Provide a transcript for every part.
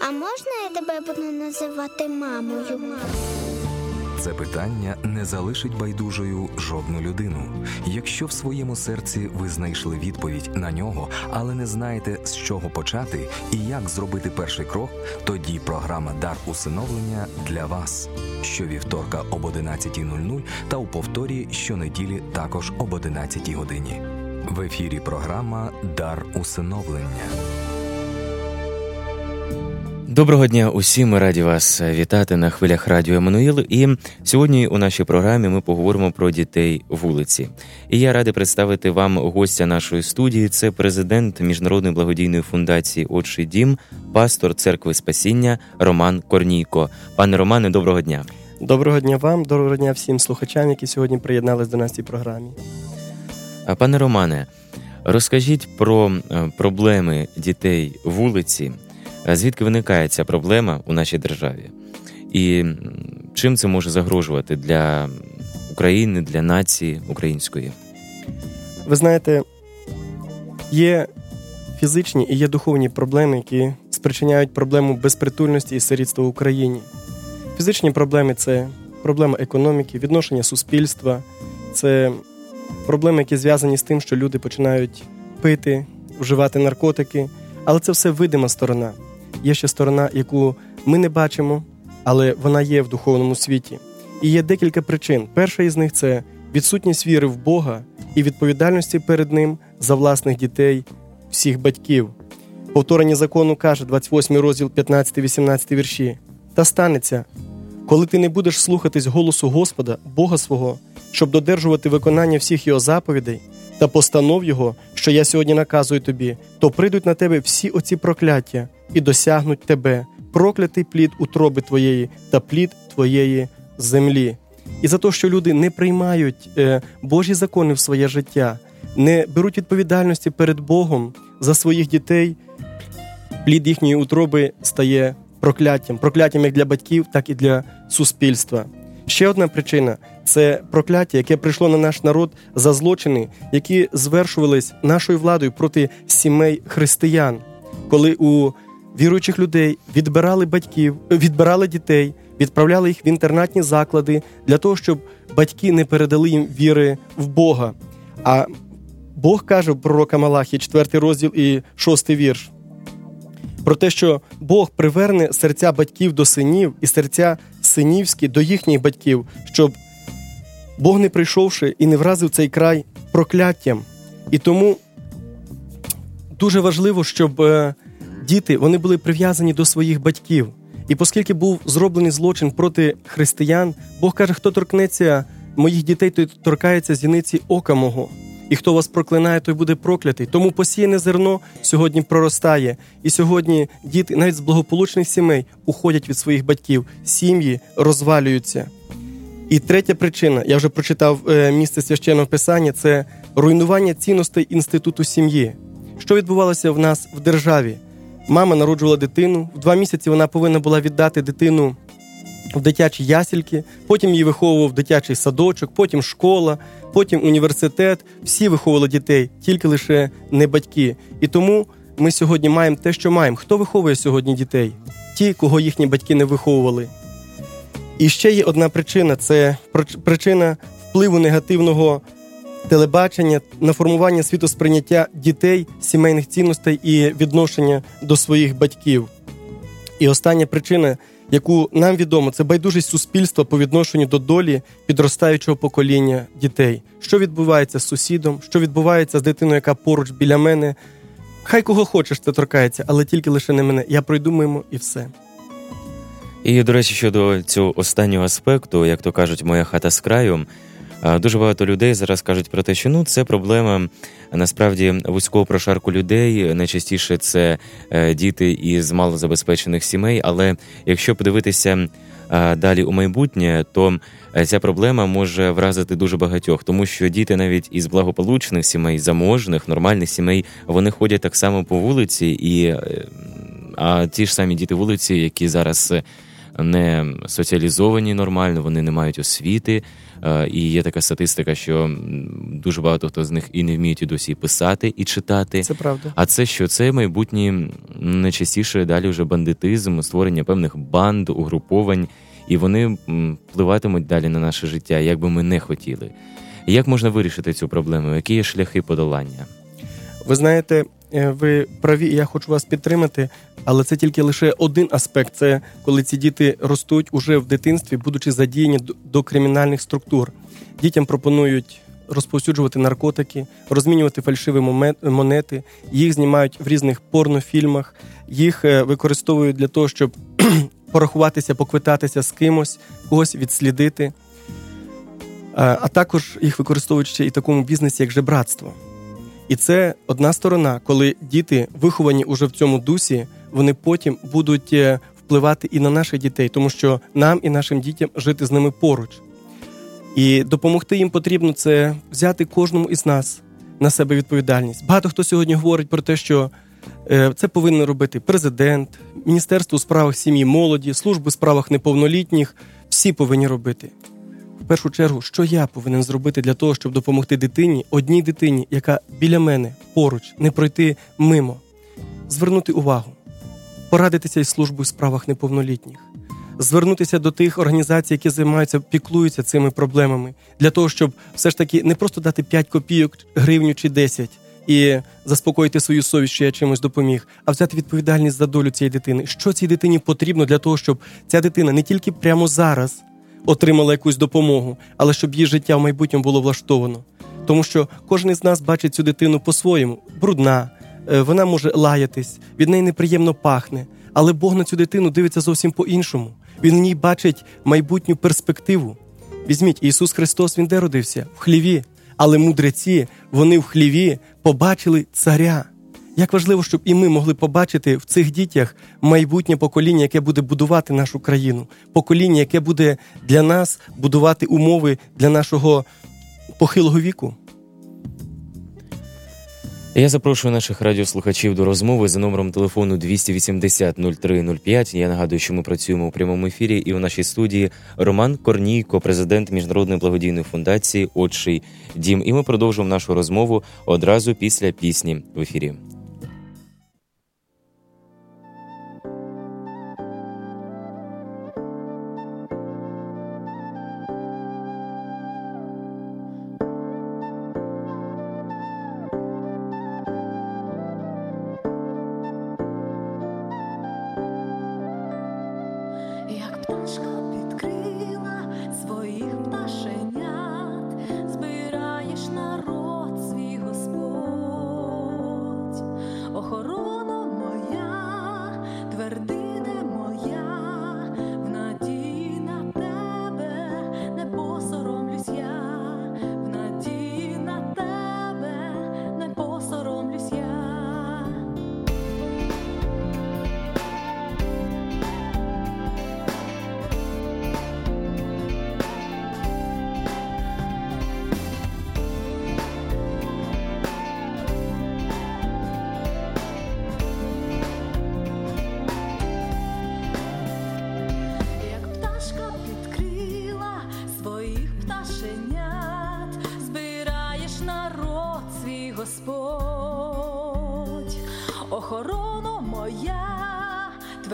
А можна я тебе буду називати мамою? Це питання не залишить байдужою жодну людину. Якщо в своєму серці ви знайшли відповідь на нього, але не знаєте з чого почати і як зробити перший крок, тоді програма Дар усиновлення для вас щовівторка об 11.00 та у повторі щонеділі також об 11 годині. В ефірі програма Дар усиновлення. Доброго дня усім. Ми раді вас вітати на хвилях радіо Еммануїл. І сьогодні у нашій програмі ми поговоримо про дітей вулиці. І я радий представити вам гостя нашої студії. Це президент міжнародної благодійної фундації Отший дім, пастор церкви Спасіння Роман Корнійко. Пане Романе, доброго дня. Доброго дня вам, доброго дня всім слухачам, які сьогодні приєднались до нас в цій програмі. Пане Романе, розкажіть про е, проблеми дітей вулиці. Звідки виникає ця проблема у нашій державі? І чим це може загрожувати для України, для нації української? Ви знаєте, є фізичні і є духовні проблеми, які спричиняють проблему безпритульності і сирітства в Україні. Фізичні проблеми це проблема економіки, відношення суспільства, це проблеми, які зв'язані з тим, що люди починають пити, вживати наркотики, але це все видима сторона є ще сторона, яку ми не бачимо, але вона є в духовному світі. І є декілька причин. Перша із них це відсутність віри в Бога і відповідальності перед Ним за власних дітей, всіх батьків. Повторення закону каже, 28 розділ, 15-18 вірші. Та станеться, коли ти не будеш слухатись голосу Господа, Бога свого, щоб додержувати виконання всіх його заповідей та постанов Його, що я сьогодні наказую тобі, то прийдуть на тебе всі оці прокляття і досягнуть тебе, проклятий плід утроби твоєї та плід твоєї землі. І за те, що люди не приймають е, Божі закони в своє життя, не беруть відповідальності перед Богом за своїх дітей, плід їхньої утроби стає прокляттям, прокляттям як для батьків, так і для суспільства. Ще одна причина це прокляття, яке прийшло на наш народ за злочини, які звершувались нашою владою проти сімей християн, коли у віруючих людей відбирали батьків, відбирали дітей, відправляли їх в інтернатні заклади для того, щоб батьки не передали їм віри в Бога. А Бог каже в пророка Малахі, 4 розділ і 6 вірш. Про те, що Бог приверне серця батьків до синів і серця синівські до їхніх батьків, щоб Бог не прийшовши і не вразив цей край прокляттям. І тому дуже важливо, щоб е, діти вони були прив'язані до своїх батьків. І оскільки був зроблений злочин проти християн, Бог каже, хто торкнеться моїх дітей, той торкається зіниці ока мого. І хто вас проклинає, той буде проклятий. Тому посіяне зерно сьогодні проростає. І сьогодні діти, навіть з благополучних сімей, уходять від своїх батьків, сім'ї розвалюються. І третя причина, я вже прочитав е, місце священного писання, це руйнування цінностей інституту сім'ї. Що відбувалося в нас в державі? Мама народжувала дитину. В два місяці вона повинна була віддати дитину в дитячі ясільки, потім її виховував дитячий садочок, потім школа, потім університет. Всі виховували дітей, тільки лише не батьки. І тому ми сьогодні маємо те, що маємо. Хто виховує сьогодні дітей? Ті, кого їхні батьки не виховували. І ще є одна причина це причина впливу негативного телебачення на формування світосприйняття дітей, сімейних цінностей і відношення до своїх батьків. І остання причина, яку нам відомо, це байдужість суспільства по відношенню до долі підростаючого покоління дітей. Що відбувається з сусідом, що відбувається з дитиною, яка поруч біля мене. Хай кого хочеш, це торкається, але тільки лише не мене. Я пройду мимо і все. І, до речі, щодо цього останнього аспекту, як то кажуть, моя хата з краю. Дуже багато людей зараз кажуть про те, що ну це проблема насправді вузького прошарку людей. Найчастіше це е, діти із малозабезпечених сімей. Але якщо подивитися далі у майбутнє, то е, ця проблема може вразити дуже багатьох, тому що діти навіть із благополучних сімей, заможних, нормальних сімей, вони ходять так само по вулиці, і е, а ті ж самі діти вулиці, які зараз не соціалізовані нормально, вони не мають освіти. Е, і є така статистика, що дуже багато хто з них і не вміють і досі писати і читати. Це правда. А це що? Це майбутні найчастіше далі вже бандитизм, створення певних банд, угруповань, і вони впливатимуть далі на наше життя, як би ми не хотіли. Як можна вирішити цю проблему? Які є шляхи подолання? Ви знаєте, ви праві, я хочу вас підтримати, але це тільки лише один аспект. Це коли ці діти ростуть уже в дитинстві, будучи задіяні до кримінальних структур. Дітям пропонують розповсюджувати наркотики, розмінювати фальшиві монети, їх знімають в різних порнофільмах, їх е, використовують для того, щоб порахуватися, поквитатися з кимось, когось відслідити. А також їх використовують ще і в такому бізнесі, як жебратство. І це одна сторона, коли діти, виховані уже в цьому дусі, вони потім будуть е, впливати і на наших дітей, тому що нам і нашим дітям жити з ними поруч. І допомогти їм потрібно це взяти кожному із нас на себе відповідальність. Багато хто сьогодні говорить про те, що е, це повинен робити президент, Міністерство у справах сім'ї молоді, служби у справах неповнолітніх. Всі повинні робити першу чергу, що я повинен зробити для того, щоб допомогти дитині, одній дитині, яка біля мене поруч, не пройти мимо, звернути увагу, порадитися із службою в справах неповнолітніх, звернутися до тих організацій, які займаються, піклуються цими проблемами, для того, щоб все ж таки не просто дати 5 копійок, гривню чи 10 і заспокоїти свою совість, що я чимось допоміг, а взяти відповідальність за долю цієї дитини. Що цій дитині потрібно для того, щоб ця дитина не тільки прямо зараз отримала якусь допомогу, але щоб її життя в майбутньому було влаштовано. Тому що кожен із нас бачить цю дитину по-своєму, брудна, е, вона може лаятись, від неї неприємно пахне. Але Бог на цю дитину дивиться зовсім по-іншому. Він в ній бачить майбутню перспективу. Візьміть, Ісус Христос, Він де родився? В хліві. Але мудреці, вони в хліві побачили царя. Як важливо, щоб і ми могли побачити в цих дітях майбутнє покоління, яке буде будувати нашу країну, покоління, яке буде для нас будувати умови для нашого похилого віку. Я запрошую наших радіослухачів до розмови за номером телефону 280 0305. Я нагадую, що ми працюємо у прямому ефірі, і у нашій студії Роман Корнійко, президент міжнародної благодійної фундації Отший дім. І ми продовжуємо нашу розмову одразу після пісні в ефірі.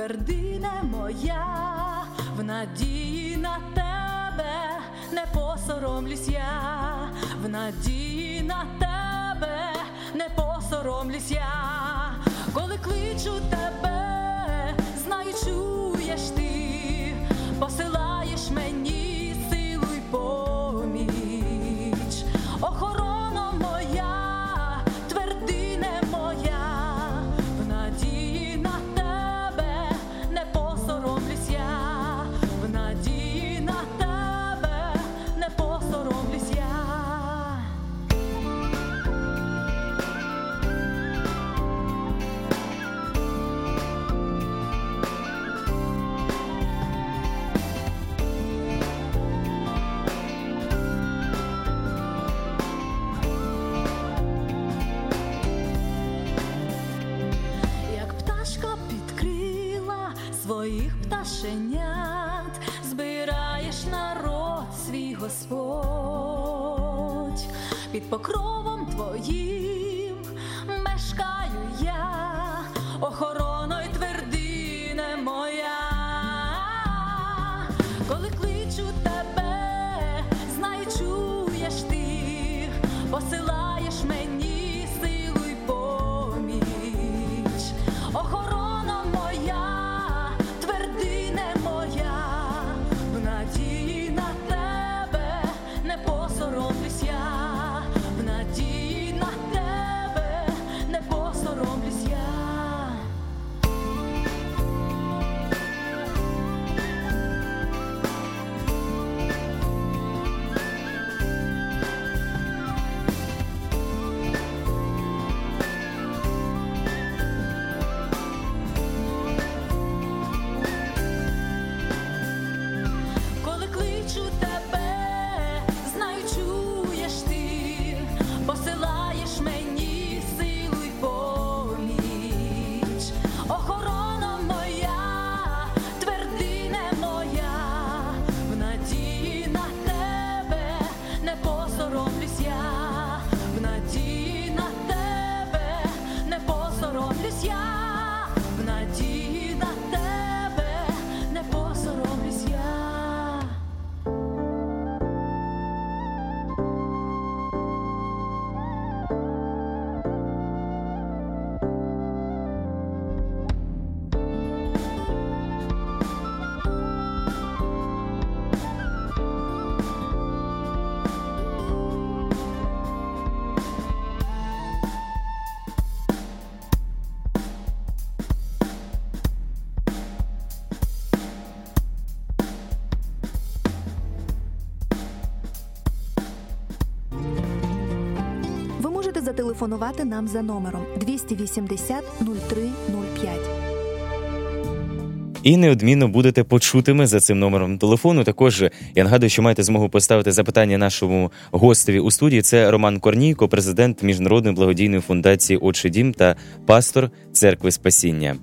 Своїх зателефонувати нам за номером 280 0305. І неодмінно будете почутими за цим номером телефону. Також я нагадую, що маєте змогу поставити запитання нашому гостеві у студії. Це Роман Корнійко, президент міжнародної благодійної фундації «Отчий дім та пастор церкви Спасіння.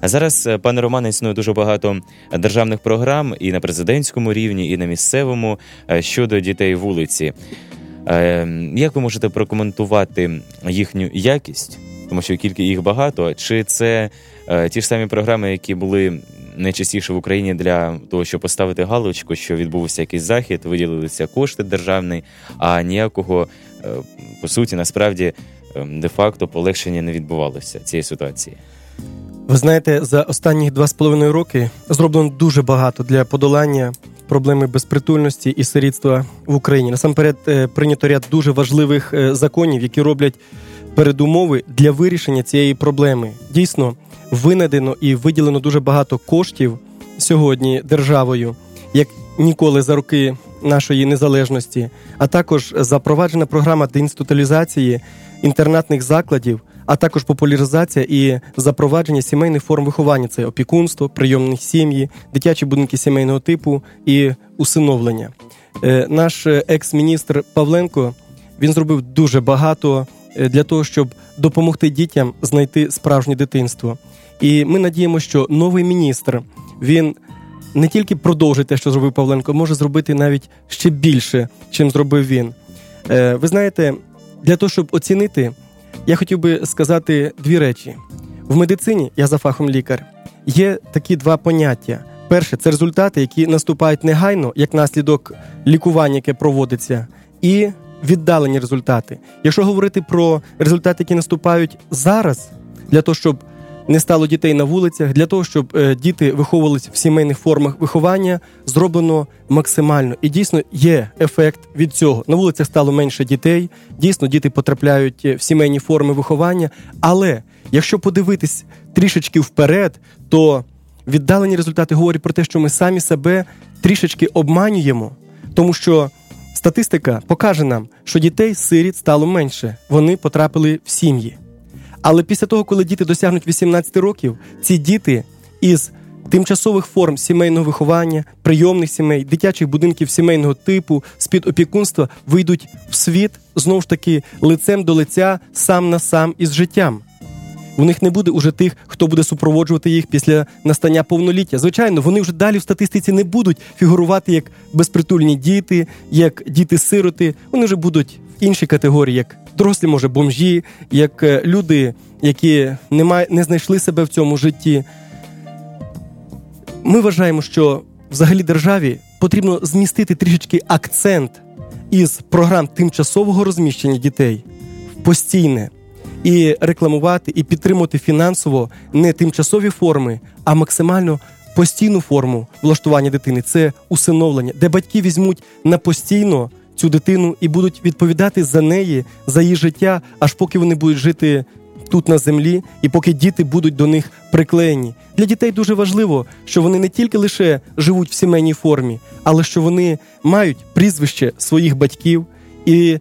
А зараз, е, пане Романе, існує дуже багато державних програм і на президентському рівні, і на місцевому е, щодо дітей вулиці. Е, Як ви можете прокоментувати їхню якість? Тому що кілька їх багато. Чи це е, ті ж самі програми, які були найчастіше в Україні для того, щоб поставити галочку, що відбувся якийсь захід, виділилися кошти державні, а ніякого е, по суті, насправді, е, де-факто полегшення не відбувалося цієї ситуації? Ви знаєте, за останні два з половиною роки зроблено дуже багато для подолання проблеми безпритульності і сирітства в Україні. Насамперед е, прийнято ряд дуже важливих е, законів, які роблять передумови для вирішення цієї проблеми. Дійсно, винайдено і виділено дуже багато коштів сьогодні державою, як ніколи за роки нашої незалежності, а також запроваджена програма деінституалізації інтернатних закладів, а також популяризація і запровадження сімейних форм виховання це опікунство, прийомні сім'ї, дитячі будинки сімейного типу і усиновлення. Е, Наш е, екс-міністр Павленко він зробив дуже багато е, для того, щоб допомогти дітям знайти справжнє дитинство. І ми надіємося, що новий міністр він не тільки продовжить те, що зробив Павленко, може зробити навіть ще більше, чим зробив він. Ви знаєте, для того, щоб оцінити, я хотів би сказати дві речі. В медицині, я за фахом лікар, є такі два поняття. Перше це результати, які наступають негайно, як наслідок лікування, яке проводиться, і віддалені результати. Якщо говорити про результати, які наступають зараз, для того, щоб не стало дітей на вулицях, для того, щоб е, діти виховувалися в сімейних формах виховання, зроблено максимально. І дійсно є ефект від цього. На вулицях стало менше дітей. Дійсно, діти потрапляють е, в сімейні форми виховання. Але якщо подивитись трішечки вперед, то віддалені результати говорять про те, що ми самі себе трішечки обманюємо, тому що. Статистика покаже нам, що дітей сиріт стало менше, вони потрапили в сім'ї. Але після того, коли діти досягнуть 18 років, ці діти із тимчасових форм сімейного виховання, прийомних сімей, дитячих будинків сімейного типу, з-під опікунства вийдуть в світ знову ж таки лицем до лиця сам на сам із життям. У них не буде уже тих, хто буде супроводжувати їх після настання повноліття. Звичайно, вони вже далі в статистиці не будуть фігурувати як безпритульні діти, як діти-сироти. Вони вже будуть в іншій категорії, як дорослі, може, бомжі, як е, люди, які не, май... не знайшли себе в цьому житті. Ми вважаємо, що взагалі державі потрібно змістити трішечки акцент із програм тимчасового розміщення дітей в постійне і рекламувати і підтримувати фінансово не тимчасові форми, а максимально постійну форму влаштування дитини це усиновлення, де батьки візьмуть на постійно цю дитину і будуть відповідати за неї, за її життя, аж поки вони будуть жити тут на землі, і поки діти будуть до них приклеєні. Для дітей дуже важливо, що вони не тільки лише живуть в сімейній формі, але що вони мають прізвище своїх батьків, і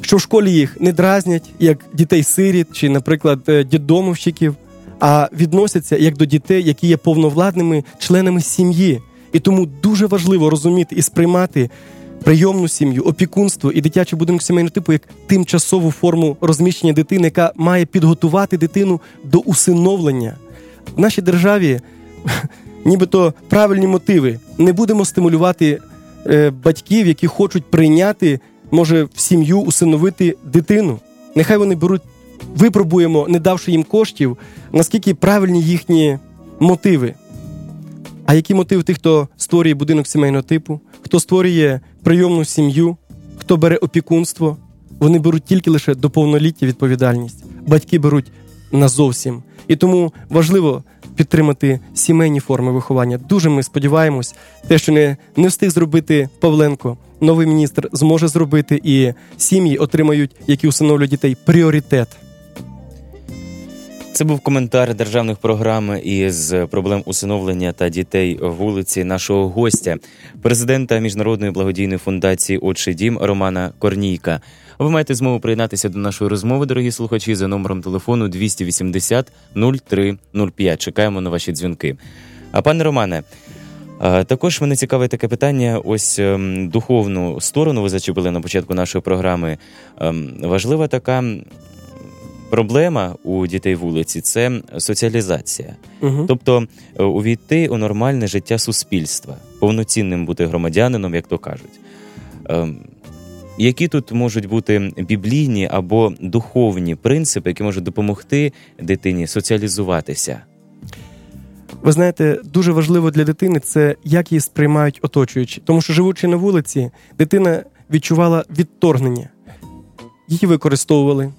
що в школі їх не дразнять як дітей-сиріт чи, наприклад, е, дідомовщиків, а відносяться як до дітей, які є повновладними членами сім'ї. І тому дуже важливо розуміти і сприймати прийомну сім'ю, опікунство і дитячий будинок сімейного типу як тимчасову форму розміщення дитини, яка має підготувати дитину до усиновлення. В нашій державі нібито правильні мотиви. Не будемо стимулювати е, батьків, які хочуть прийняти, може, в сім'ю усиновити дитину. Нехай вони беруть, випробуємо, не давши їм коштів, наскільки правильні їхні мотиви. А які мотиви тих, хто створює будинок сімейного типу, хто створює прийомну сім'ю, хто бере опікунство, вони беруть тільки лише до повноліття відповідальність. Батьки беруть назовсім. І тому важливо підтримати сімейні форми виховання. Дуже ми сподіваємось, те, що не, не встиг зробити Павленко, новий міністр зможе зробити, і сім'ї отримають, які усиновлюють дітей, пріоритет. Це був коментар державних програм із проблем усиновлення та дітей вулиці нашого гостя, президента міжнародної благодійної фундації Отчий дім Романа Корнійка. Ви маєте змогу приєднатися до нашої розмови, дорогі слухачі, за номером телефону 280 0305. Чекаємо на ваші дзвінки. А пане Романе. Також мене цікавить таке питання. Ось ем, духовну сторону ви зачепили на початку нашої програми. Ем, Важлива така проблема у дітей вулиці це соціалізація. Угу. Тобто е, увійти у нормальне життя суспільства, повноцінним бути громадянином, як то кажуть. Ем, Які тут можуть бути біблійні або духовні принципи, які можуть допомогти дитині соціалізуватися? Ви знаєте, дуже важливо для дитини це як її сприймають оточуючі. Тому що, живучи на вулиці, дитина відчувала відторгнення. Її використовували,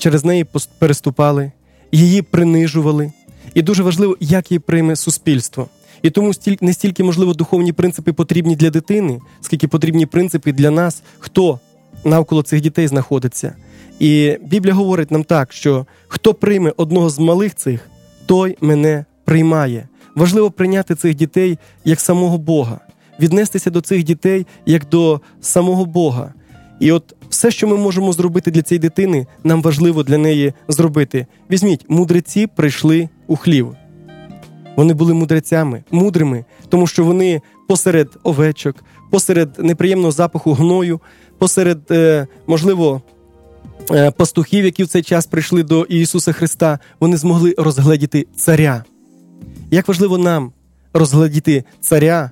через неї переступали, її принижували. І дуже важливо, як її прийме суспільство. І тому не стільки, можливо, духовні принципи потрібні для дитини, скільки потрібні принципи для нас, хто навколо цих дітей знаходиться. І Біблія говорить нам так, що хто прийме одного з малих цих, той мене приймає. Важливо прийняти цих дітей як самого Бога, віднестися до цих дітей як до самого Бога. І от все, що ми можемо зробити для цієї дитини, нам важливо для неї зробити. Візьміть, мудреці прийшли у хлів. Вони були мудрецями, мудрими, тому що вони посеред овечок, посеред неприємного запаху гною, посеред, е, можливо, е, пастухів, які в цей час прийшли до Ісуса Христа, вони змогли розгледіти царя. Як важливо нам розгледіти царя,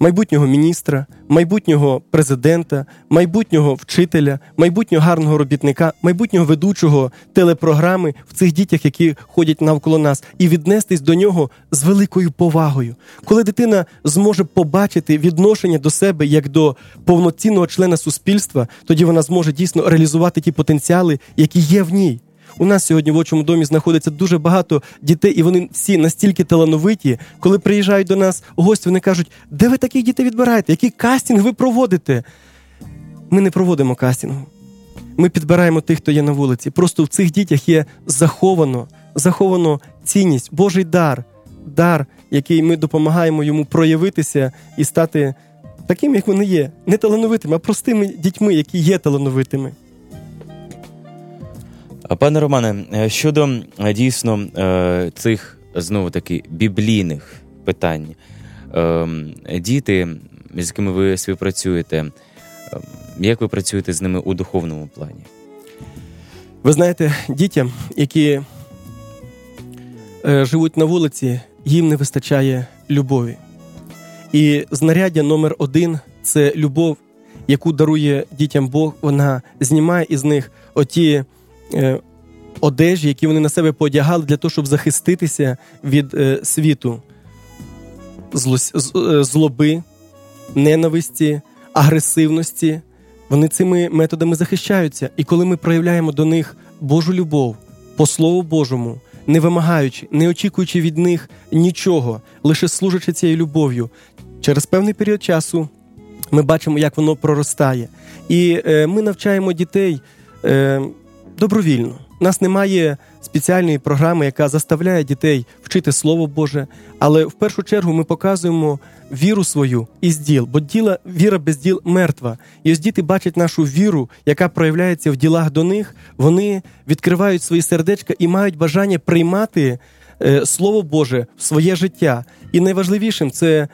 майбутнього міністра, майбутнього президента, майбутнього вчителя, майбутнього гарного робітника, майбутнього ведучого телепрограми в цих дітях, які ходять навколо нас, і віднестись до нього з великою повагою. Коли дитина зможе побачити відношення до себе як до повноцінного члена суспільства, тоді вона зможе дійсно реалізувати ті потенціали, які є в ній. У нас сьогодні в очому домі знаходиться дуже багато дітей, і вони всі настільки талановиті, коли приїжджають до нас гості, вони кажуть, де ви таких дітей відбираєте? Який кастинг ви проводите? Ми не проводимо кастингу. Ми підбираємо тих, хто є на вулиці. Просто в цих дітях є заховано, заховано цінність, Божий дар, дар, який ми допомагаємо йому проявитися і стати таким, як вони є, не талановитими, а простими дітьми, які є талановитими. Пане Романе, е, щодо е, дійсно е, цих знову таки біблійних питань, ем, діти, з якими ви співпрацюєте, ем, як ви працюєте з ними у духовному плані? Ви знаєте, дітям, які живуть на вулиці, їм не вистачає любові. І знаряддя номер один це любов, яку дарує дітям Бог. Вона знімає із них оті одежі, які вони на себе подягали для того, щоб захиститися від е, світу, е, злоби, ненависті, агресивності. Вони цими методами захищаються. І коли ми проявляємо до них Божу любов по Слову Божому, не вимагаючи, не очікуючи від них нічого, лише служачи цією любов'ю, через певний період часу ми бачимо, як воно проростає. І е, ми навчаємо дітей е, добровільно. У нас немає спеціальної програми, яка заставляє дітей вчити Слово Боже, але в першу чергу ми показуємо віру свою із діл, бо діла, віра без діл мертва. І ось діти бачать нашу віру, яка проявляється в ділах до них. Вони відкривають свої сердечка і мають бажання приймати е, Слово Боже в своє життя. І найважливішим це.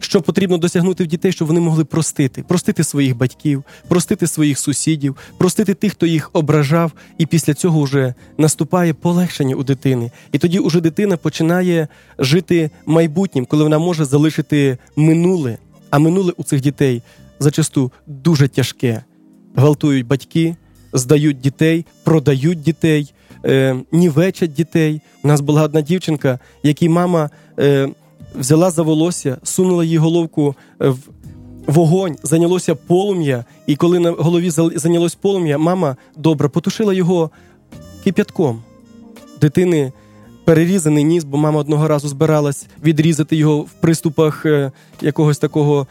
Що потрібно досягнути в дітей, щоб вони могли простити, простити своїх батьків, простити своїх сусідів, простити тих, хто їх ображав, і після цього вже наступає полегшення у дитини. І тоді уже дитина починає жити майбутнім, коли вона може залишити минуле. А минуле у цих дітей зачасту дуже тяжке. Гвалтують батьки, здають дітей, продають дітей, е, нівечать дітей. У нас була одна дівчинка, якій мама. Е, взяла за волосся, сунула її головку е, в вогонь, зайнялося полум'я, і коли на голові зайнялось полум'я, мама добре потушила його кип'ятком. Дитини перерізаний ніс, бо мама одного разу збиралась відрізати його в приступах е, якогось такого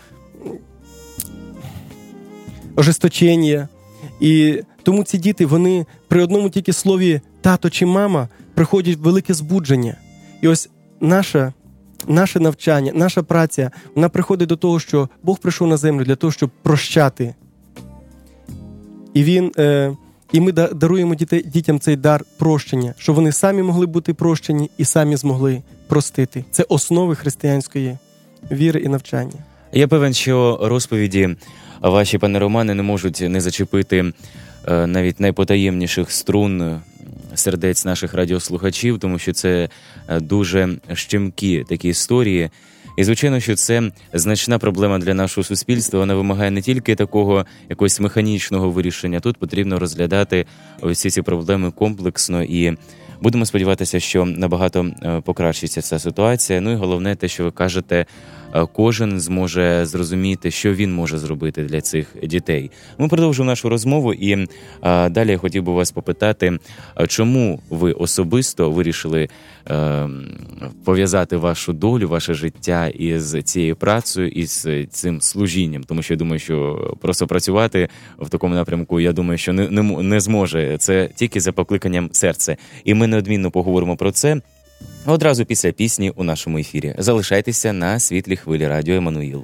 ожесточення. І тому ці діти, вони при одному тільки слові тато чи мама приходять в велике збудження. І ось наша наше навчання, наша праця, вона приходить до того, що Бог прийшов на землю для того, щоб прощати. І він, е, і ми даруємо дітям цей дар прощення, щоб вони самі могли бути прощені і самі змогли простити. Це основи християнської віри і навчання. Я певен, що розповіді ваші, пане Романе, не можуть не зачепити е, навіть найпотаємніших струн сердець наших радіослухачів, тому що це е, дуже щемкі такі історії. І звичайно, що це значна проблема для нашого суспільства. Вона вимагає не тільки такого якогось механічного вирішення. Тут потрібно розглядати усі ці проблеми комплексно і будемо сподіватися, що набагато е, покращиться ця ситуація. Ну і головне, те, що ви кажете, кожен зможе зрозуміти, що він може зробити для цих дітей. Ми продовжуємо нашу розмову, і е, далі я хотів би вас попитати, чому ви особисто вирішили е, пов'язати вашу долю, ваше життя із цією працею із цим служінням? Тому що я думаю, що просто працювати в такому напрямку, я думаю, що не, не, не зможе. Це тільки за покликанням серця. І ми неодмінно поговоримо про це. Одразу після пісні у нашому ефірі. Залишайтеся на світлій хвилі радіо Еммануїл.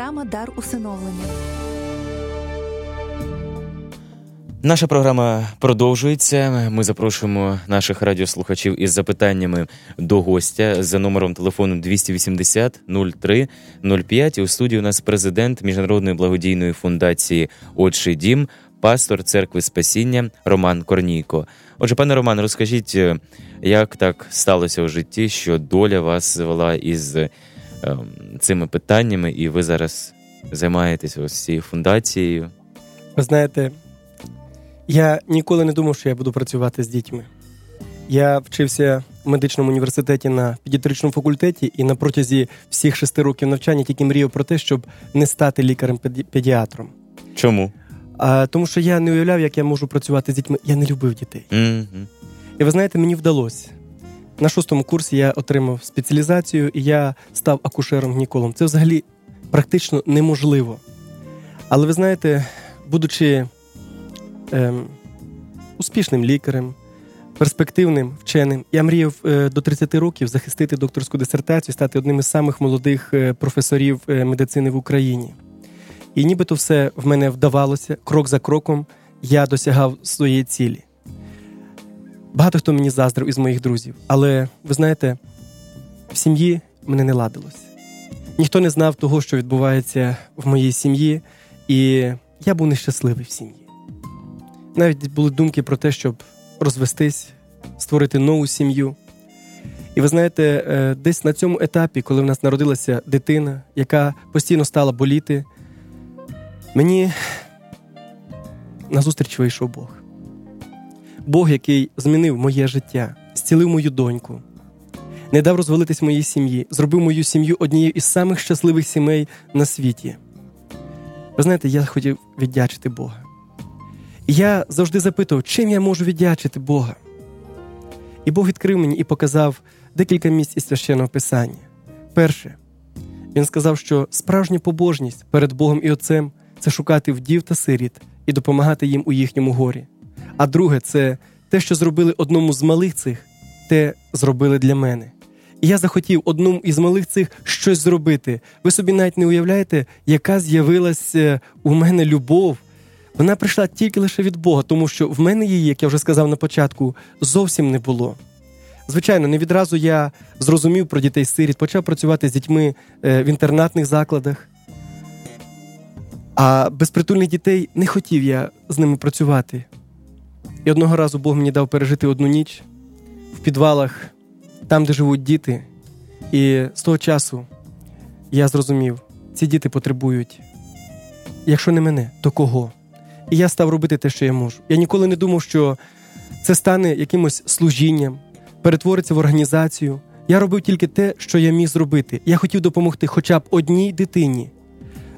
Програма Дар усиновлення. Наша програма продовжується. Ми запрошуємо наших радіослухачів із запитаннями до гостя за номером телефону 280 03 05. І у студії у нас президент Міжнародної благодійної фундації Отчий дім, пастор церкви Спасіння Роман Корнійко. Отже, пане Роман, розкажіть, е, як так сталося у житті, що доля вас звела із цими питаннями, і ви зараз займаєтесь ось цією фундацією. Ви знаєте, я ніколи не думав, що я буду працювати з дітьми. Я вчився в медичному університеті на педіатричному факультеті і на протязі всіх шести років навчання тільки мріяв про те, щоб не стати лікарем-педіатром. Чому? А, тому що я не уявляв, як я можу працювати з дітьми. Я не любив дітей. Мгм. І ви знаєте, мені вдалося. На шостому курсі я отримав спеціалізацію і я став акушером-гінекологом. Це взагалі практично неможливо. Але ви знаєте, будучи ем, успішним лікарем, перспективним вченим, я мріяв е, до 30 років захистити докторську дисертацію, стати одним із самих молодих е, професорів е, медицини в Україні. І нібито все в мене вдавалося, крок за кроком я досягав своєї цілі. Багато хто мені заздрив із моїх друзів, але ви знаєте, в сім'ї мене не ладилось. Ніхто не знав того, що відбувається в моїй сім'ї, і я був нещасливий в сім'ї. Навіть були думки про те, щоб розвестись, створити нову сім'ю. І ви знаєте, е, десь на цьому етапі, коли в нас народилася дитина, яка постійно стала боліти, мені назустріч вийшов Бог. Бог, який змінив моє життя, зцілив мою доньку, не дав розвалитись моїй сім'ї, зробив мою сім'ю однією із самих щасливих сімей на світі. Ви знаєте, я хотів віддячити Бога. І я завжди запитував, чим я можу віддячити Бога. І Бог відкрив мені і показав декілька місць із священного писання. Перше, він сказав, що справжня побожність перед Богом і Отцем це шукати вдів та сиріт і допомагати їм у їхньому горі. А друге, це те, що зробили одному з малих цих, те зробили для мене. І я захотів одному із малих цих щось зробити. Ви собі навіть не уявляєте, яка з'явилася у мене любов. Вона прийшла тільки лише від Бога, тому що в мене її, як я вже сказав на початку, зовсім не було. Звичайно, не відразу я зрозумів про дітей сиріт, почав працювати з дітьми е, в інтернатних закладах. А безпритульних дітей не хотів я з ними працювати. І одного разу Бог мені дав пережити одну ніч в підвалах, там, де живуть діти. І з того часу я зрозумів, ці діти потребують, якщо не мене, то кого? І я став робити те, що я можу. Я ніколи не думав, що це стане якимось служінням, перетвориться в організацію. Я робив тільки те, що я міг зробити. Я хотів допомогти хоча б одній дитині.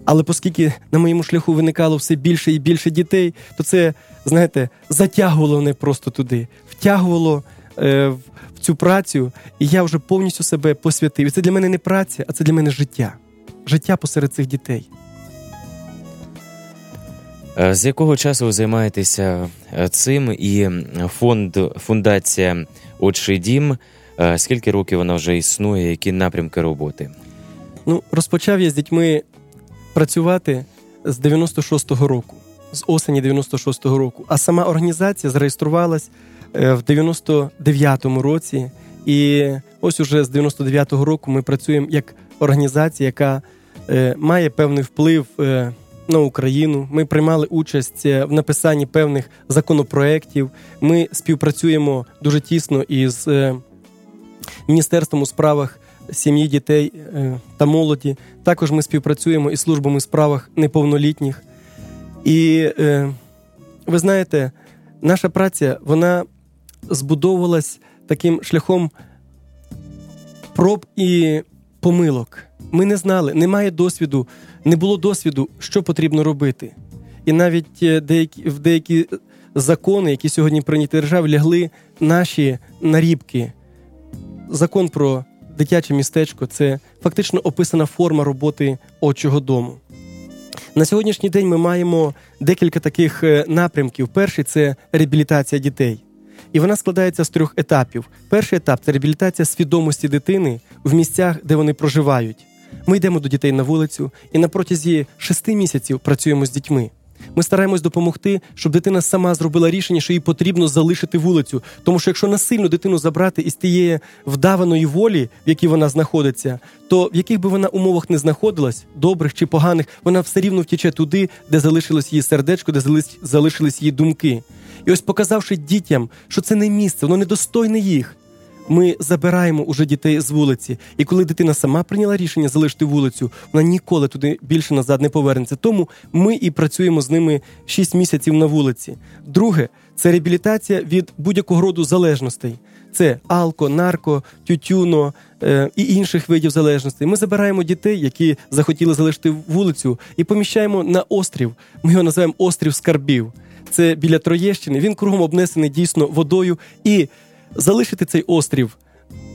Але оскільки на моєму шляху виникало все більше і більше дітей, то це, знаєте, затягувало мене просто туди, втягувало е, в, цю працю, і я вже повністю себе посвятив. І це для мене не праця, а це для мене життя. Життя посеред цих дітей. Е, З якого часу ви займаєтеся е, цим і фонд фундація Отчий дім? е, Скільки років вона вже існує? Які напрямки роботи? Ну, розпочав я з дітьми працювати з 96-го року, з осені 96-го року. А сама організація зареєструвалась е, в 99-му році. І ось уже з 99-го року ми працюємо як організація, яка е, має певний вплив е, на Україну. Ми приймали участь в написанні певних законопроєктів. Ми співпрацюємо дуже тісно із Міністерством у справах сім'ї дітей е, та молоді. Також ми співпрацюємо із службами у справах неповнолітніх. І е, ви знаєте, наша праця вона збудовувалась таким шляхом проб і помилок. Ми не знали, немає досвіду, не було досвіду, що потрібно робити. І навіть е, деякі, в деякі закони, які сьогодні прийняті держави, лягли наші нарібки. Закон про дитяче містечко це фактично описана форма роботи отчого дому. На сьогоднішній день ми маємо декілька таких е, напрямків. Перший це реабілітація дітей. І вона складається з трьох етапів. Перший етап це реабілітація свідомості дитини в місцях, де вони проживають. Ми йдемо до дітей на вулицю і на протязі шести місяців працюємо з дітьми. Ми стараємось допомогти, щоб дитина сама зробила рішення, що їй потрібно залишити вулицю. Тому що якщо насильно дитину забрати із тієї вдаваної волі, в якій вона знаходиться, то в яких би вона умовах не знаходилась, добрих чи поганих, вона все рівно втіче туди, де залишилось її сердечко, де залиш- залишились її думки. І ось показавши дітям, що це не місце, воно недостойне їх. Ми забираємо уже дітей з вулиці, і коли дитина сама прийняла рішення залишити вулицю, вона ніколи туди більше назад не повернеться. Тому ми і працюємо з ними 6 місяців на вулиці. Друге це реабілітація від будь-якого роду залежностей. Це алко, нарко, тютюно е, і інших видів залежностей. Ми забираємо дітей, які захотіли залишити вулицю, і поміщаємо на острів. Ми його називаємо острів скарбів. Це біля Троєщини. Він кругом обнесений дійсно водою і залишити цей острів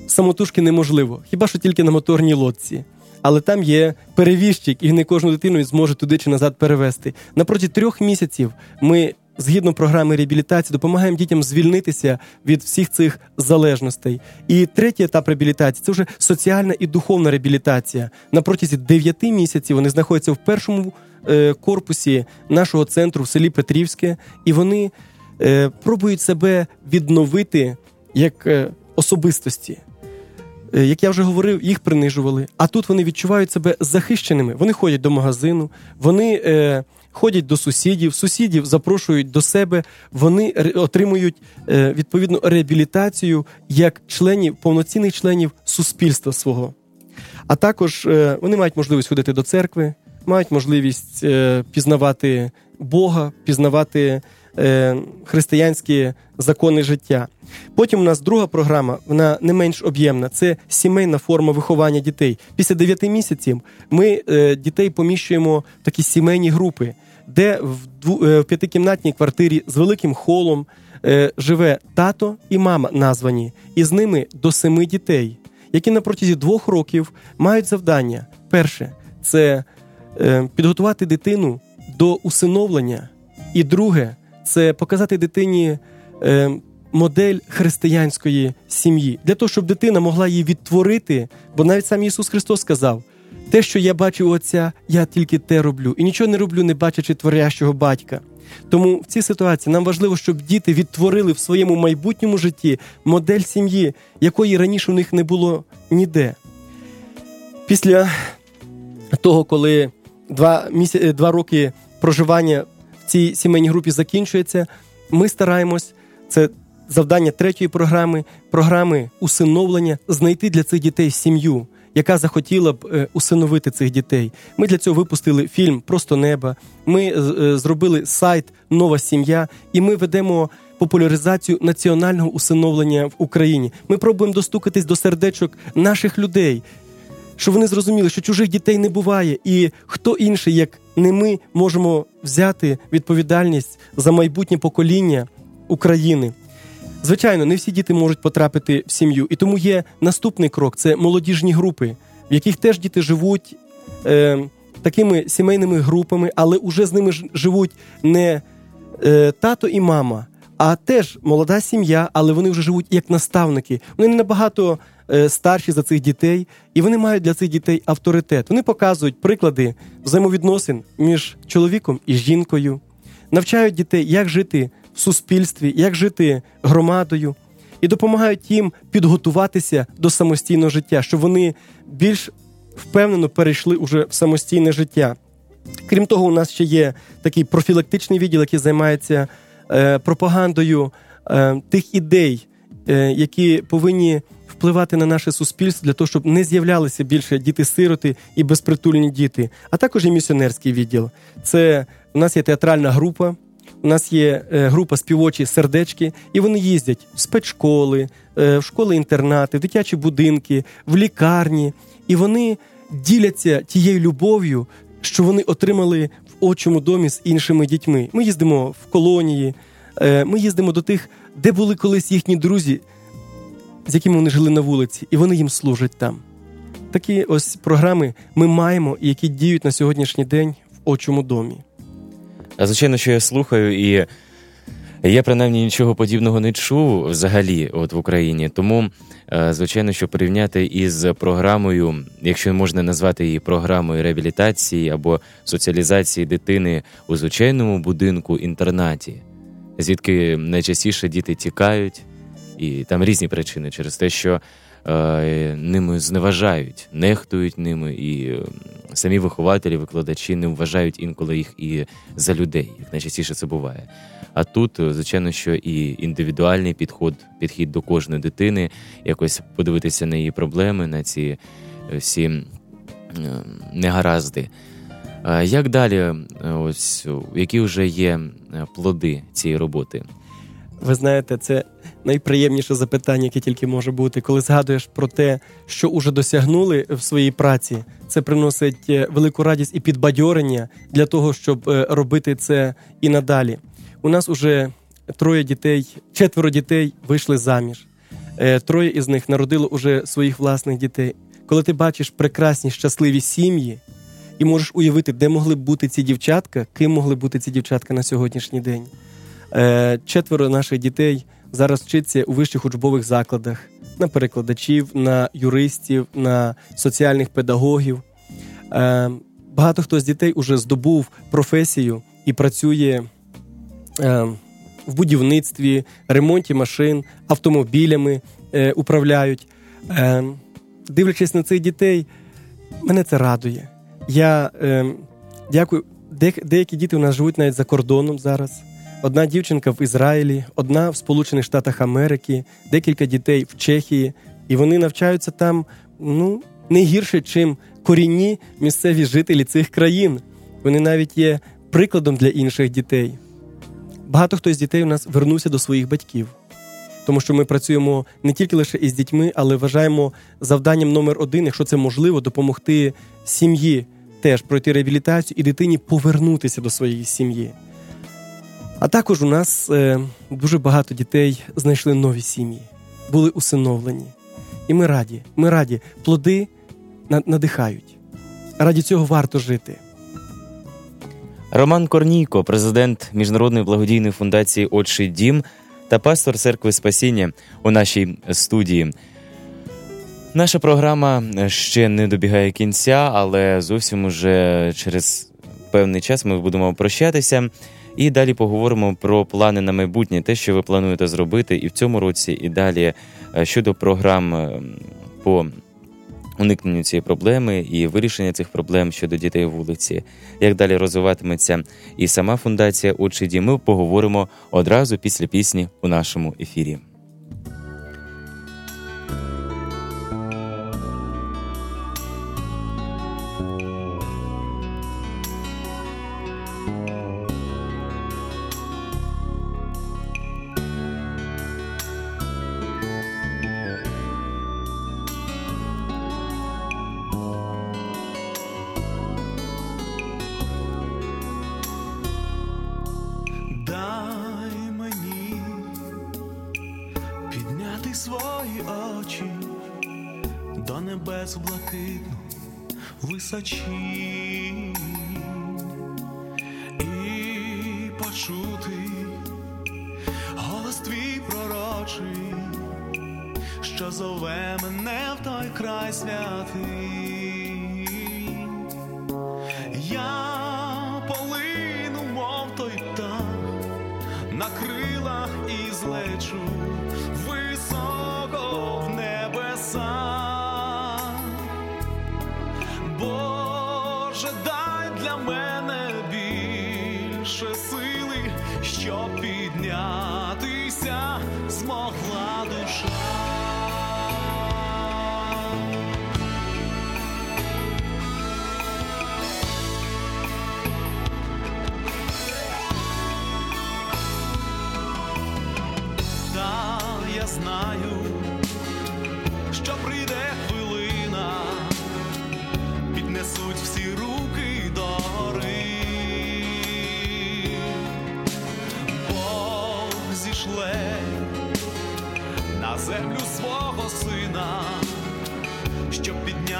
самотужки неможливо, хіба що тільки на моторній лодці. Але там є перевізчик, і не кожну дитину зможе туди чи назад перевезти. На протязі трьох місяців ми, згідно програми реабілітації, допомагаємо дітям звільнитися від всіх цих залежностей. І третій етап реабілітації це вже соціальна і духовна реабілітація. На протязі дев'яти місяців вони знаходяться в першому е, корпусі нашого центру в селі Петрівське, і вони е, пробують себе відновити як е, особистості. Е, Як я вже говорив, їх принижували. А тут вони відчувають себе захищеними. Вони ходять до магазину, вони е, ходять до сусідів, сусідів запрошують до себе, вони отримують е, відповідну реабілітацію як членів, повноцінних членів суспільства свого. А також е, вони мають можливість ходити до церкви, мають можливість е, пізнавати Бога, пізнавати християнські закони життя. Потім у нас друга програма, вона не менш об'ємна. Це сімейна форма виховання дітей. Після 9 місяців ми е, дітей поміщуємо в такі сімейні групи, де в, е, п'ятикімнатній квартирі з великим холом е, живе тато і мама названі, і з ними до семи дітей, які на протязі двох років мають завдання. Перше це е, підготувати дитину до усиновлення, і друге це показати дитині е, модель християнської сім'ї для того, щоб дитина могла її відтворити. Бо навіть сам Ісус Христос сказав: те, що я бачу Отця, я тільки те роблю, і нічого не роблю, не бачачи творящого батька. Тому в цій ситуації нам важливо, щоб діти відтворили в своєму майбутньому житті модель сім'ї, якої раніше у них не було ніде. Після того, коли два, міся... два роки проживання цій сімейній групі закінчується, ми стараємось Це завдання третьої програми, програми усиновлення, знайти для цих дітей сім'ю, яка захотіла б е, усиновити цих дітей. Ми для цього випустили фільм Просто неба. Ми е, е, зробили сайт Нова сім'я, і ми ведемо популяризацію національного усиновлення в Україні. Ми пробуємо достукатись до сердечок наших людей, щоб вони зрозуміли, що чужих дітей не буває, і хто інший, як не ми, можемо взяти відповідальність за майбутнє покоління України. Звичайно, не всі діти можуть потрапити в сім'ю, і тому є наступний крок це молодіжні групи, в яких теж діти живуть е, такими сімейними групами, але уже з ними живуть не е, тато і мама, а теж молода сім'я, але вони вже живуть як наставники. Вони не набагато е, старші за цих дітей, і вони мають для цих дітей авторитет. Вони показують приклади взаємовідносин між чоловіком і жінкою, навчають дітей, як жити в суспільстві, як жити громадою, і допомагають їм підготуватися до самостійного життя, щоб вони більш впевнено перейшли уже в самостійне життя. Крім того, у нас ще є такий профілактичний відділ, який займається пропагандою е, тих ідей, е, які повинні впливати на наше суспільство для того, щоб не з'являлися більше діти-сироти і безпритульні діти, а також і місіонерський відділ. Це у нас є театральна група. У нас є е, група співочі сердечки, і вони їздять в спецшколи, е, в школи-інтернати, в дитячі будинки, в лікарні, і вони діляться тією любов'ю, що вони отримали в отчому домі з іншими дітьми. Ми їздимо в колонії, е, ми їздимо до тих, де були колись їхні друзі, з якими вони жили на вулиці, і вони їм служать там. Такі ось програми ми маємо, які діють на сьогоднішній день в очому домі. Звичайно, що я слухаю, і я принаймні нічого подібного не чув взагалі от в Україні. Тому, е, звичайно, що порівняти із програмою, якщо можна назвати її програмою реабілітації або соціалізації дитини у звичайному будинку інтернаті, звідки найчастіше діти тікають, і там різні причини через те, що е, ними зневажають, нехтують ними, і е, самі вихователі, викладачі не вважають інколи їх і за людей, як найчастіше це буває. А тут, е, звичайно, що і індивідуальний підход, підхід до кожної дитини, якось подивитися на її проблеми, на ці е, всі е, негаразди. Як далі, ось які вже є плоди цієї роботи? Ви знаєте, це найприємніше запитання, яке тільки може бути, коли згадуєш про те, що уже досягнули в своїй праці. Це приносить велику радість і підбадьорення для того, щоб робити це і надалі. У нас уже троє дітей, четверо дітей вийшли заміж. Е, Троє із них народило уже своїх власних дітей. Коли ти бачиш прекрасні щасливі сім'ї, і можеш уявити, де могли б бути ці дівчатка, ким могли бути ці дівчатка на сьогоднішній день. Е, Четверо наших дітей зараз вчиться у вищих учбових закладах на перекладачів, на юристів, на соціальних педагогів. Е, Багато хто з дітей уже здобув професію і працює в будівництві, ремонті машин, автомобілями е, управляють. Е, Дивлячись на цих дітей, мене це радує. Я е, дякую. Де, деякі діти у нас живуть навіть за кордоном зараз. Одна дівчинка в Ізраїлі, одна в Сполучених Штатах Америки, декілька дітей в Чехії, і вони навчаються там ну, не гірше, чим корінні місцеві жителі цих країн. Вони навіть є прикладом для інших дітей. Багато хто з дітей у нас вернувся до своїх батьків, тому що ми працюємо не тільки лише із дітьми, але вважаємо завданням номер один, якщо це можливо, допомогти сім'ї теж пройти реабілітацію і дитині повернутися до своєї сім'ї. А також у нас е, дуже багато дітей знайшли нові сім'ї, були усиновлені. І ми раді, ми раді, плоди надихають. Раді цього варто жити. Роман Корнійко, президент Міжнародної благодійної фундації Отчий дім та пастор церкви Спасіння у нашій студії. Наша програма ще не добігає кінця, але зовсім уже через певний час ми будемо прощатися. І далі поговоримо про плани на майбутнє, те, що ви плануєте зробити і в цьому році, і далі е, щодо програм е, по уникненню цієї проблеми і вирішення цих проблем щодо дітей вулиці. Як далі розвиватиметься і сама фундація «Отчий дім», ми поговоримо одразу після пісні у нашому ефірі.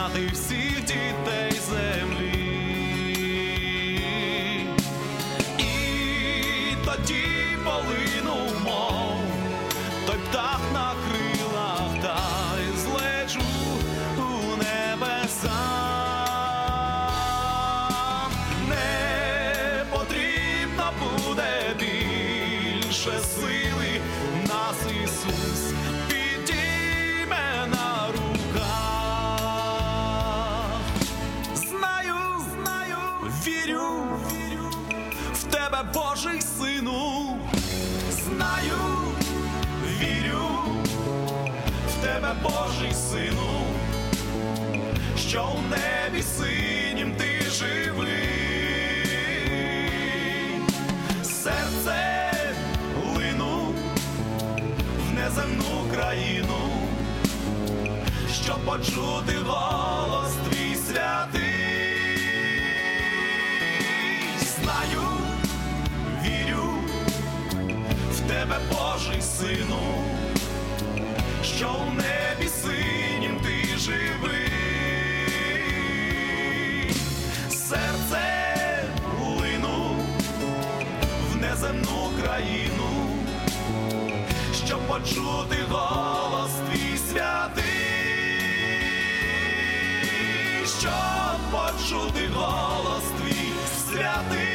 Підняти всіх дітей землі. І тоді полину, мов той птах на крилах, та й злечу у небеса. Не потрібно буде більше сили, Божий сину. Знаю, вірю в тебе, Божий сину, що у небі синім ти живий, серце лину в неземну країну, щоб почути голос почути голос твій святий, щоб почути голос твій святий,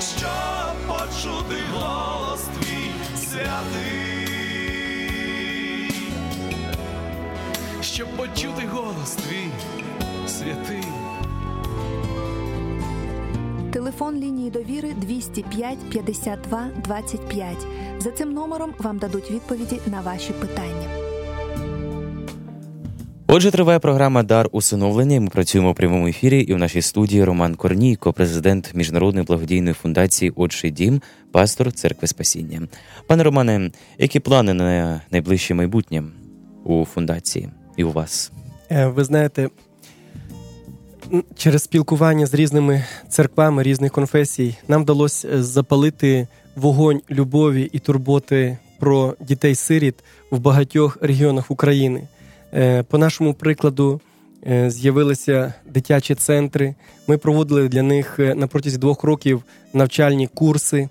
щоб почути голос твій святий, щоб почути голос твій святий. Телефон лінії довіри 205 52 25. За цим номером вам дадуть відповіді на ваші питання. Отже, триває програма Дар усиновлення. Ми працюємо у прямому ефірі. І в нашій студії Роман Корнійко, президент міжнародної благодійної фундації Отчий дім, пастор церкви Спасіння. Пане Романе, які плани на найближче майбутнє у фундації і у вас? Е, Ви знаєте, через спілкування з різними церквами різних конфесій нам вдалося е, запалити вогонь любові і турботи про дітей-сиріт в багатьох регіонах України. Е, По нашому прикладу е, з'явилися дитячі центри. Ми проводили для них на протязі двох років навчальні курси.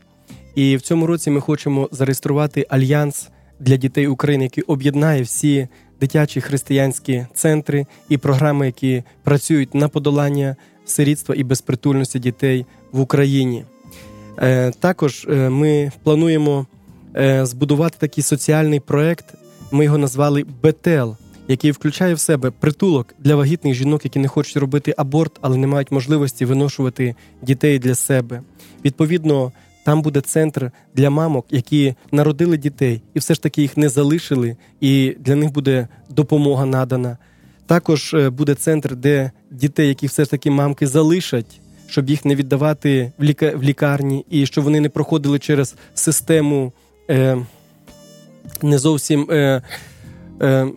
І в цьому році ми хочемо зареєструвати альянс для дітей України, який об'єднає всі дитячі християнські центри і програми, які працюють на подолання сирітства і безпритульності дітей в Україні. Е, Також е, ми плануємо е, збудувати такий соціальний проект. Ми його назвали Бетел, який включає в себе притулок для вагітних жінок, які не хочуть робити аборт, але не мають можливості виношувати дітей для себе. Відповідно, там буде центр для мамок, які народили дітей і все ж таки їх не залишили, і для них буде допомога надана. Також е, буде центр, де дітей, які все ж таки мамки залишать, щоб їх не віддавати в, ліка- в лікарні, і щоб вони не проходили через систему е, не зовсім е, е,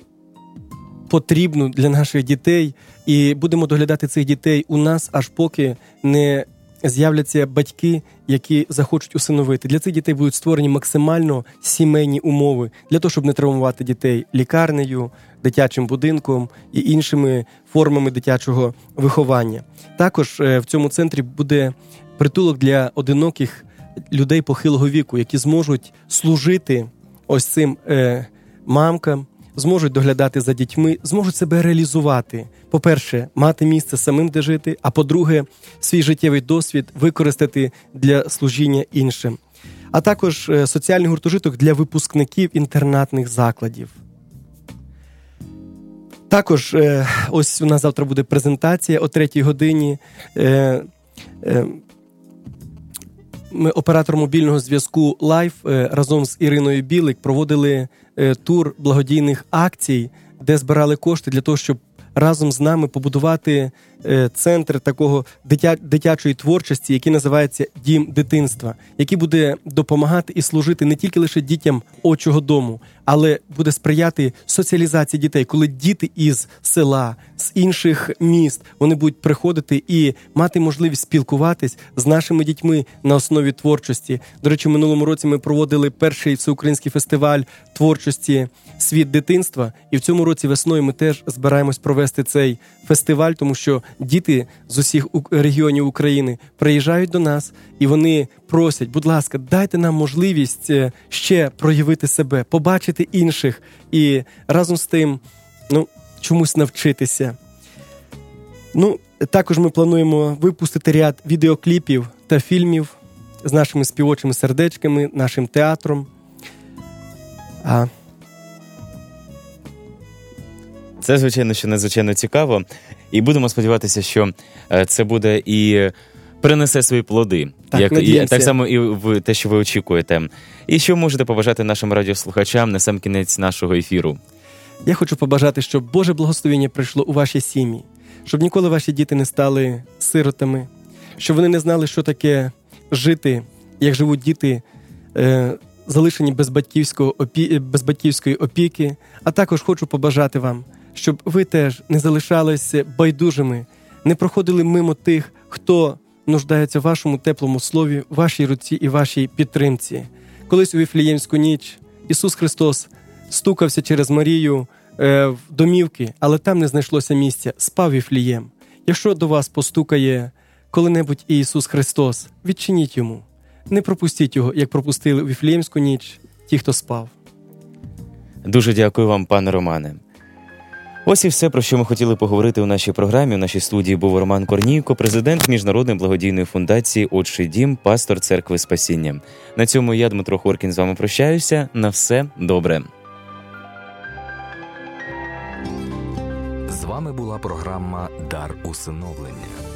потрібну для наших дітей. І будемо доглядати цих дітей у нас, аж поки не з'являться батьки, які захочуть усиновити. Для цих дітей будуть створені максимально сімейні умови для того, щоб не травмувати дітей лікарнею, дитячим будинком і іншими формами дитячого виховання. Також е, в цьому центрі буде притулок для одиноких людей похилого віку, які зможуть служити ось цим е, мамкам, зможуть доглядати за дітьми, зможуть себе реалізувати. По-перше, мати місце самим, де жити, а по-друге, свій життєвий досвід використати для служіння іншим. А також е, соціальний гуртожиток для випускників інтернатних закладів. Також е, ось у нас завтра буде презентація о третій годині. Е, ми оператор мобільного зв'язку е, разом з Іриною Білик проводили тур благодійних акцій, де збирали кошти для того, щоб разом з нами побудувати е, центр такого дитя, дитячої творчості, який називається Дім дитинства, який буде допомагати і служити не тільки лише дітям очого дому, але буде сприяти соціалізації дітей, коли діти із села, з інших міст. Вони будуть приходити і мати можливість спілкуватись з нашими дітьми на основі творчості. До речі, минулому році ми проводили перший всеукраїнський фестиваль творчості Світ дитинства, і в цьому році весною ми теж збираємось провести цей фестиваль, тому що діти з усіх регіонів України приїжджають до нас і вони просять, будь ласка, дайте нам можливість е, ще проявити себе, побачити інших і разом з тим, ну, чомусь навчитися. Ну, також ми плануємо випустити ряд відеокліпів та фільмів з нашими співочими сердечками, нашим театром. А Це, звичайно, що надзвичайно цікаво. І будемо сподіватися, що е, це буде і принесе свої плоди. Так, як, і, так само і ви, те, що ви очікуєте. І що можете побажати нашим радіослухачам на сам кінець нашого ефіру? Я хочу побажати, щоб Боже благословення прийшло у ваші сім'ї, щоб ніколи ваші діти не стали сиротами, щоб вони не знали, що таке жити, як живуть діти, е, залишені без, батьківського опі... без батьківської опіки. А також хочу побажати вам, щоб ви теж не залишалися байдужими, не проходили мимо тих, хто нуждається в вашому теплому слові, вашій руці і вашій підтримці. Колись у Віфліємську ніч Ісус Христос стукався через Марію е, в домівки, але там не знайшлося місця. Спав Віфлієм. Якщо до вас постукає коли-небудь і Ісус Христос, відчиніть йому. Не пропустіть його, як пропустили у Віфліємську ніч ті, хто спав. Дуже дякую вам, пане Романе. Ось і все, про що ми хотіли поговорити у нашій програмі. У нашій студії був Роман Корнійко, президент Міжнародної благодійної фундації Отчий дім, пастор церкви Спасіння. На цьому я, Дмитро Хоркін, з вами прощаюся. На все добре. Вами була програма Дар усиновлення.